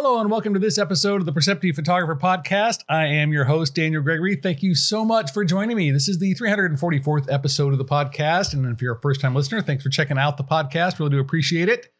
Hello and welcome to this episode of the Perceptive Photographer Podcast. I am your host, Daniel Gregory. Thank you so much for joining me. This is the 344th episode of the podcast. And if you're a first time listener, thanks for checking out the podcast. Really do appreciate it.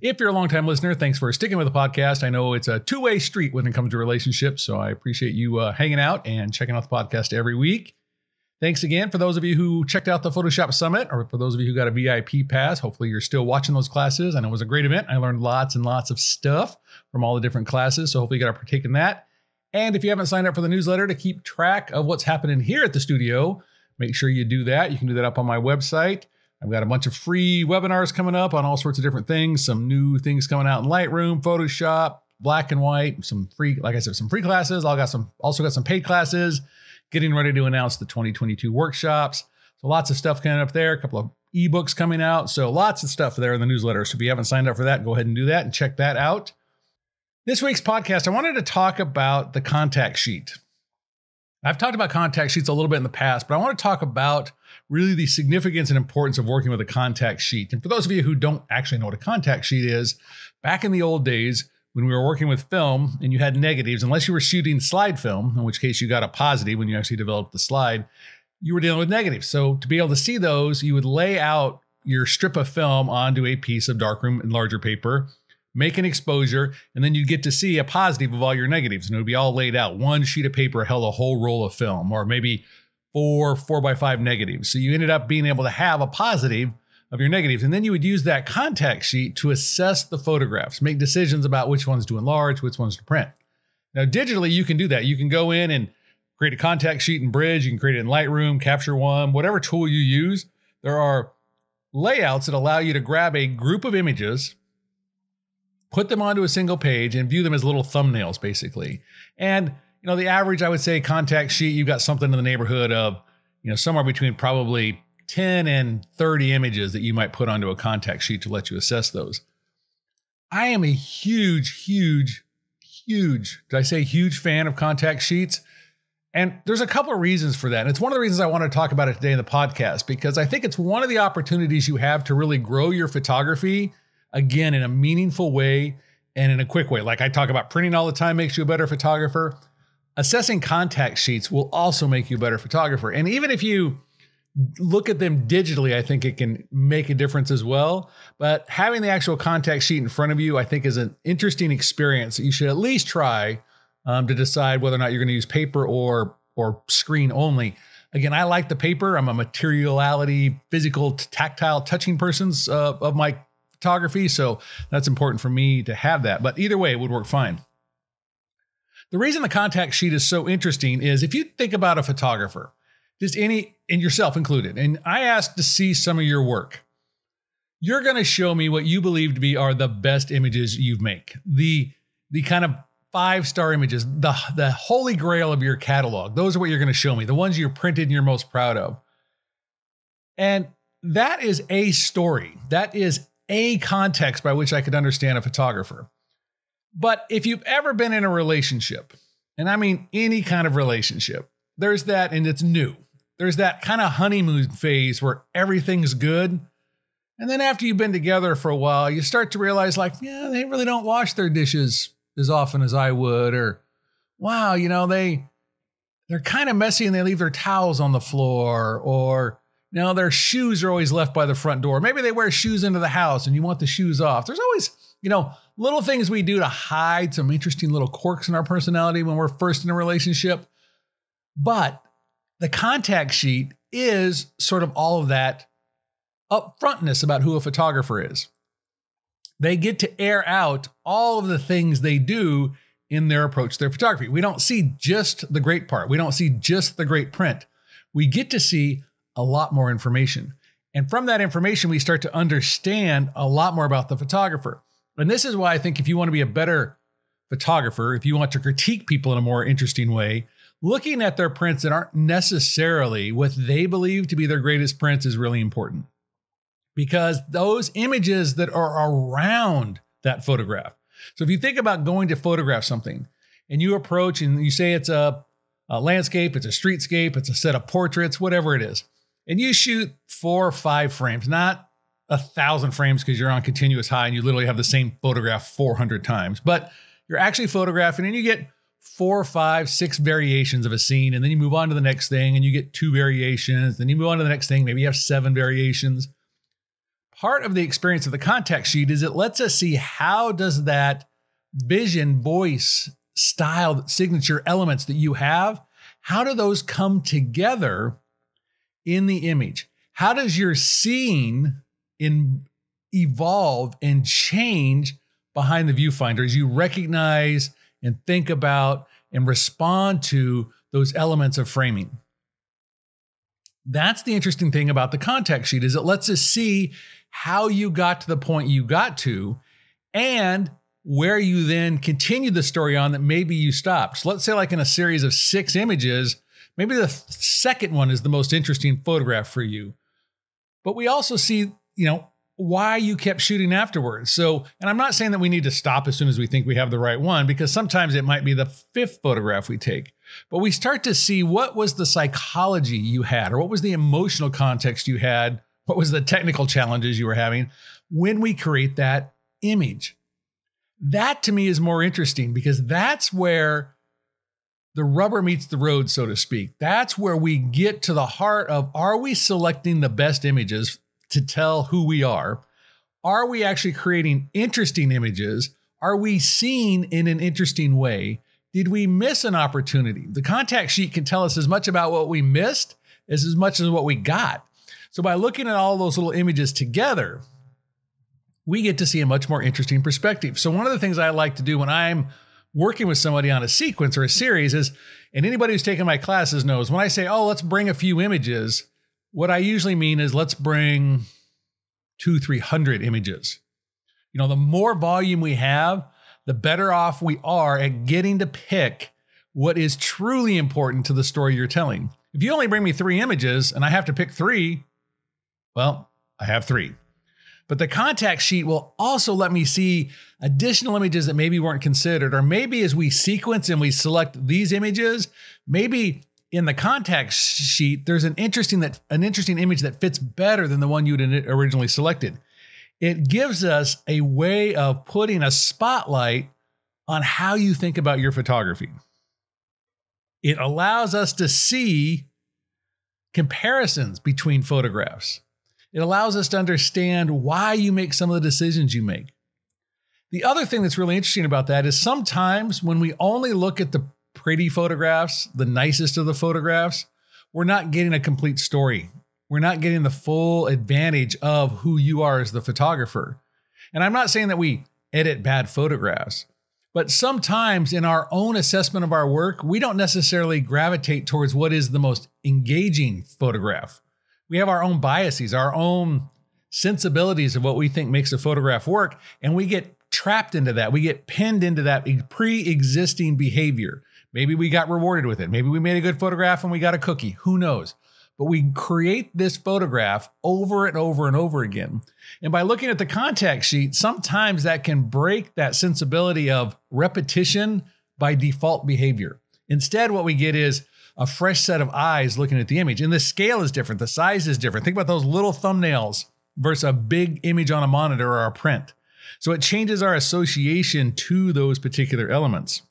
If you're a long time listener, thanks for sticking with the podcast. I know it's a two way street when it comes to relationships. So I appreciate you uh, hanging out and checking out the podcast every week. Thanks again for those of you who checked out the Photoshop Summit, or for those of you who got a VIP pass. Hopefully, you're still watching those classes. And it was a great event. I learned lots and lots of stuff from all the different classes. So, hopefully, you got to partake in that. And if you haven't signed up for the newsletter to keep track of what's happening here at the studio, make sure you do that. You can do that up on my website. I've got a bunch of free webinars coming up on all sorts of different things, some new things coming out in Lightroom, Photoshop, black and white, some free, like I said, some free classes. I got some, also got some paid classes getting ready to announce the 2022 workshops. So lots of stuff coming up there, a couple of ebooks coming out. So lots of stuff there in the newsletter. So if you haven't signed up for that, go ahead and do that and check that out. This week's podcast, I wanted to talk about the contact sheet. I've talked about contact sheets a little bit in the past, but I want to talk about really the significance and importance of working with a contact sheet. And for those of you who don't actually know what a contact sheet is, back in the old days, when we were working with film and you had negatives, unless you were shooting slide film, in which case you got a positive when you actually developed the slide, you were dealing with negatives. So to be able to see those, you would lay out your strip of film onto a piece of darkroom enlarger paper, make an exposure, and then you'd get to see a positive of all your negatives. And it would be all laid out. One sheet of paper held a whole roll of film, or maybe four four by five negatives. So you ended up being able to have a positive of your negatives. And then you would use that contact sheet to assess the photographs, make decisions about which ones to enlarge, which ones to print. Now, digitally, you can do that. You can go in and create a contact sheet in Bridge. You can create it in Lightroom, Capture One, whatever tool you use. There are layouts that allow you to grab a group of images, put them onto a single page, and view them as little thumbnails, basically. And you know, the average, I would say, contact sheet, you've got something in the neighborhood of, you know, somewhere between probably 10 and 30 images that you might put onto a contact sheet to let you assess those. I am a huge, huge, huge, did I say huge fan of contact sheets? And there's a couple of reasons for that. And it's one of the reasons I want to talk about it today in the podcast because I think it's one of the opportunities you have to really grow your photography again in a meaningful way and in a quick way. Like I talk about printing all the time makes you a better photographer. Assessing contact sheets will also make you a better photographer. And even if you look at them digitally, I think it can make a difference as well. But having the actual contact sheet in front of you, I think, is an interesting experience that you should at least try um, to decide whether or not you're going to use paper or or screen only. Again, I like the paper. I'm a materiality, physical, tactile, touching person's uh, of my photography, so that's important for me to have that. But either way, it would work fine. The reason the contact sheet is so interesting is if you think about a photographer, just any, and yourself included. And I asked to see some of your work. You're going to show me what you believe to be are the best images you make. The the kind of five star images, the the holy grail of your catalog. Those are what you're going to show me. The ones you're printed and you're most proud of. And that is a story. That is a context by which I could understand a photographer. But if you've ever been in a relationship, and I mean any kind of relationship, there's that, and it's new there's that kind of honeymoon phase where everything's good. And then after you've been together for a while, you start to realize, like, yeah, they really don't wash their dishes as often as I would, or wow, you know, they they're kind of messy and they leave their towels on the floor, or you know, their shoes are always left by the front door. Maybe they wear shoes into the house and you want the shoes off. There's always, you know, little things we do to hide some interesting little quirks in our personality when we're first in a relationship. But the contact sheet is sort of all of that upfrontness about who a photographer is. They get to air out all of the things they do in their approach to their photography. We don't see just the great part, we don't see just the great print. We get to see a lot more information. And from that information, we start to understand a lot more about the photographer. And this is why I think if you want to be a better photographer, if you want to critique people in a more interesting way, looking at their prints that aren't necessarily what they believe to be their greatest prints is really important because those images that are around that photograph. So if you think about going to photograph something and you approach and you say it's a, a landscape, it's a streetscape, it's a set of portraits, whatever it is, and you shoot four or five frames, not a thousand frames because you're on continuous high and you literally have the same photograph 400 times, but you're actually photographing and you get four, five, six variations of a scene, and then you move on to the next thing and you get two variations, then you move on to the next thing, maybe you have seven variations. Part of the experience of the contact sheet is it lets us see how does that vision, voice, style, signature elements that you have, how do those come together in the image? How does your scene in evolve and change behind the viewfinder as you recognize and think about and respond to those elements of framing. That's the interesting thing about the contact sheet is it lets us see how you got to the point you got to and where you then continue the story on that maybe you stopped. So let's say like in a series of 6 images, maybe the second one is the most interesting photograph for you. But we also see, you know, why you kept shooting afterwards. So, and I'm not saying that we need to stop as soon as we think we have the right one, because sometimes it might be the fifth photograph we take. But we start to see what was the psychology you had, or what was the emotional context you had, what was the technical challenges you were having when we create that image. That to me is more interesting because that's where the rubber meets the road, so to speak. That's where we get to the heart of are we selecting the best images to tell who we are? Are we actually creating interesting images? Are we seen in an interesting way? Did we miss an opportunity? The contact sheet can tell us as much about what we missed as as much as what we got. So by looking at all those little images together, we get to see a much more interesting perspective. So one of the things I like to do when I'm working with somebody on a sequence or a series is, and anybody who's taken my classes knows when I say, oh, let's bring a few images, what I usually mean is let's bring two, 300 images. You know, the more volume we have, the better off we are at getting to pick what is truly important to the story you're telling. If you only bring me three images and I have to pick three, well, I have three. But the contact sheet will also let me see additional images that maybe weren't considered, or maybe as we sequence and we select these images, maybe in the contact sheet, there's an interesting that an interesting image that fits better than the one you'd originally selected. It gives us a way of putting a spotlight on how you think about your photography. It allows us to see comparisons between photographs. It allows us to understand why you make some of the decisions you make. The other thing that's really interesting about that is sometimes when we only look at the pretty photographs, the nicest of the photographs, we're not getting a complete story. We're not getting the full advantage of who you are as the photographer. And I'm not saying that we edit bad photographs, but sometimes in our own assessment of our work, we don't necessarily gravitate towards what is the most engaging photograph. We have our own biases, our own sensibilities of what we think makes a photograph work, and we get trapped into that. We get pinned into that pre existing behavior. Maybe we got rewarded with it. Maybe we made a good photograph and we got a cookie. Who knows? But we create this photograph over and over and over again. And by looking at the contact sheet, sometimes that can break that sensibility of repetition by default behavior. Instead, what we get is a fresh set of eyes looking at the image. And the scale is different, the size is different. Think about those little thumbnails versus a big image on a monitor or a print. So it changes our association to those particular elements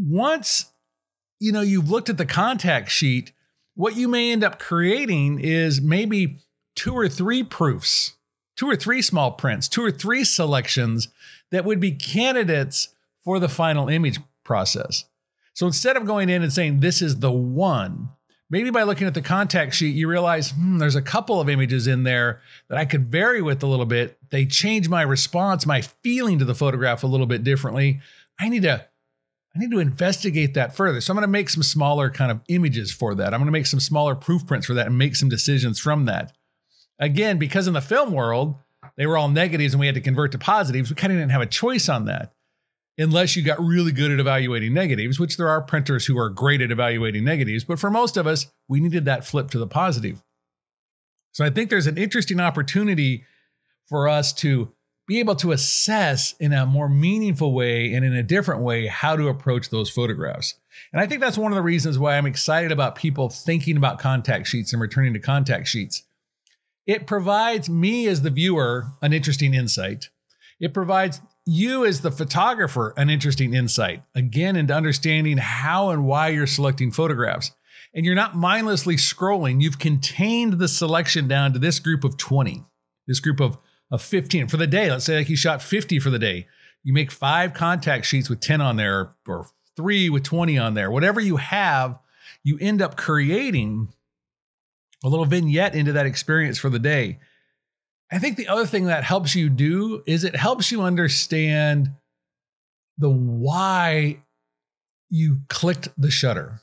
once you know you've looked at the contact sheet, what you may end up creating is maybe two or three proofs, two or three small prints, two or three selections that would be candidates for the final image process. So instead of going in and saying this is the one, maybe by looking at the contact sheet, you realize hmm, there's a couple of images in there that I could vary with a little bit. They change my response, my feeling to the photograph a little bit differently. I need to I need to investigate that further. So I'm going to make some smaller kind of images for that. I'm going to make some smaller proof prints for that and make some decisions from that. Again, because in the film world, they were all negatives and we had to convert to positives, we kind of didn't have a choice on that. Unless you got really good at evaluating negatives, which there are printers who are great at evaluating negatives. But for most of us, we needed that flip to the positive. So I think there's an interesting opportunity for us to be able to assess in a more meaningful way and in a different way how to approach those photographs. And I think that's one of the reasons why I'm excited about people thinking about contact sheets and returning to contact sheets. It provides me as the viewer an interesting insight. It provides you as the photographer an interesting insight again into understanding how and why you're selecting photographs. And you're not mindlessly scrolling. You've contained the selection down to this group of 20, this group of, of 15 for the day. Let's say like you shot 50 for the day. You make five contact sheets with 10 on there or three with 20 on there. Whatever you have, you end up creating a little vignette into that experience for the day. I think the other thing that helps you do is it helps you understand the why you clicked the shutter.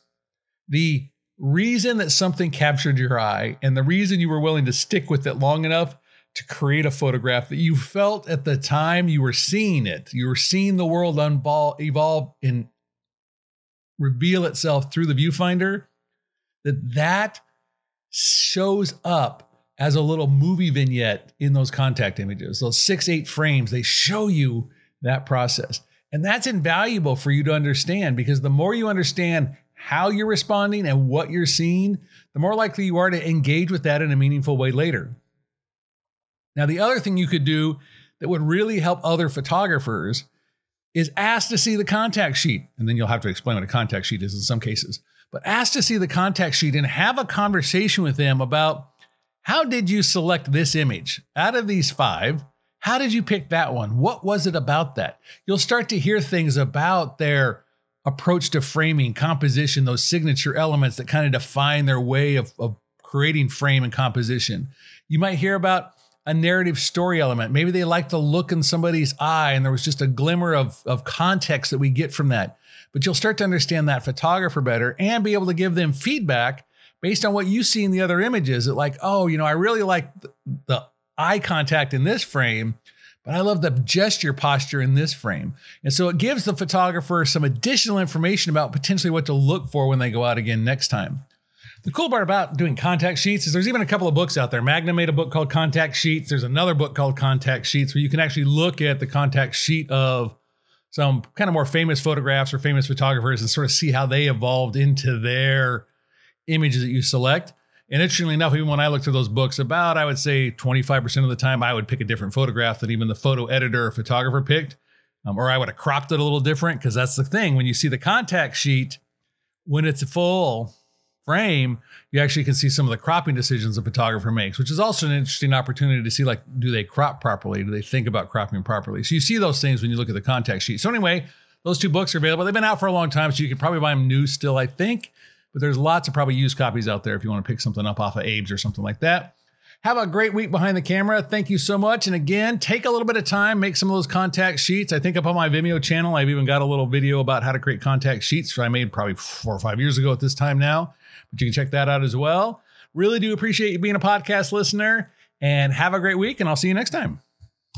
The reason that something captured your eye and the reason you were willing to stick with it long enough to create a photograph that you felt at the time you were seeing it. You were seeing the world unball, evolve and reveal itself through the viewfinder. That that shows up as a little movie vignette in those contact images, those six, eight frames, they show you that process. And that's invaluable for you to understand because the more you understand how you're responding and what you're seeing, the more likely you are to engage with that in a meaningful way later. Now, the other thing you could do that would really help other photographers is ask to see the contact sheet. And then you'll have to explain what a contact sheet is in some cases. But ask to see the contact sheet and have a conversation with them about how did you select this image? Out of these five, how did you pick that one? What was it about that? You'll start to hear things about their approach to framing, composition, those signature elements that kind of define their way of, of creating frame and composition. You might hear about a narrative story element. Maybe they like the look in somebody's eye, and there was just a glimmer of, of context that we get from that. But you'll start to understand that photographer better and be able to give them feedback based on what you see in the other images, it like, oh, you know, I really like the eye contact in this frame, but I love the gesture posture in this frame. And so it gives the photographer some additional information about potentially what to look for when they go out again next time. The cool part about doing contact sheets is there's even a couple of books out there. Magnum made a book called Contact Sheets. There's another book called Contact Sheets where you can actually look at the contact sheet of some kind of more famous photographs or famous photographers and sort of see how they evolved into their images that you select. And interestingly enough, even when I look through those books, about I would say 25% of the time I would pick a different photograph than even the photo editor or photographer picked. Um, or I would have cropped it a little different because that's the thing. When you see the contact sheet, when it's full frame, you actually can see some of the cropping decisions a photographer makes, which is also an interesting opportunity to see like, do they crop properly? Do they think about cropping properly? So you see those things when you look at the contact sheet. So anyway, those two books are available. They've been out for a long time, so you can probably buy them new still, I think but there's lots of probably used copies out there if you want to pick something up off of Abe's or something like that. Have a great week behind the camera. Thank you so much. And again, take a little bit of time, make some of those contact sheets. I think up on my Vimeo channel, I've even got a little video about how to create contact sheets that I made probably four or five years ago at this time now. But you can check that out as well. Really do appreciate you being a podcast listener and have a great week. And I'll see you next time.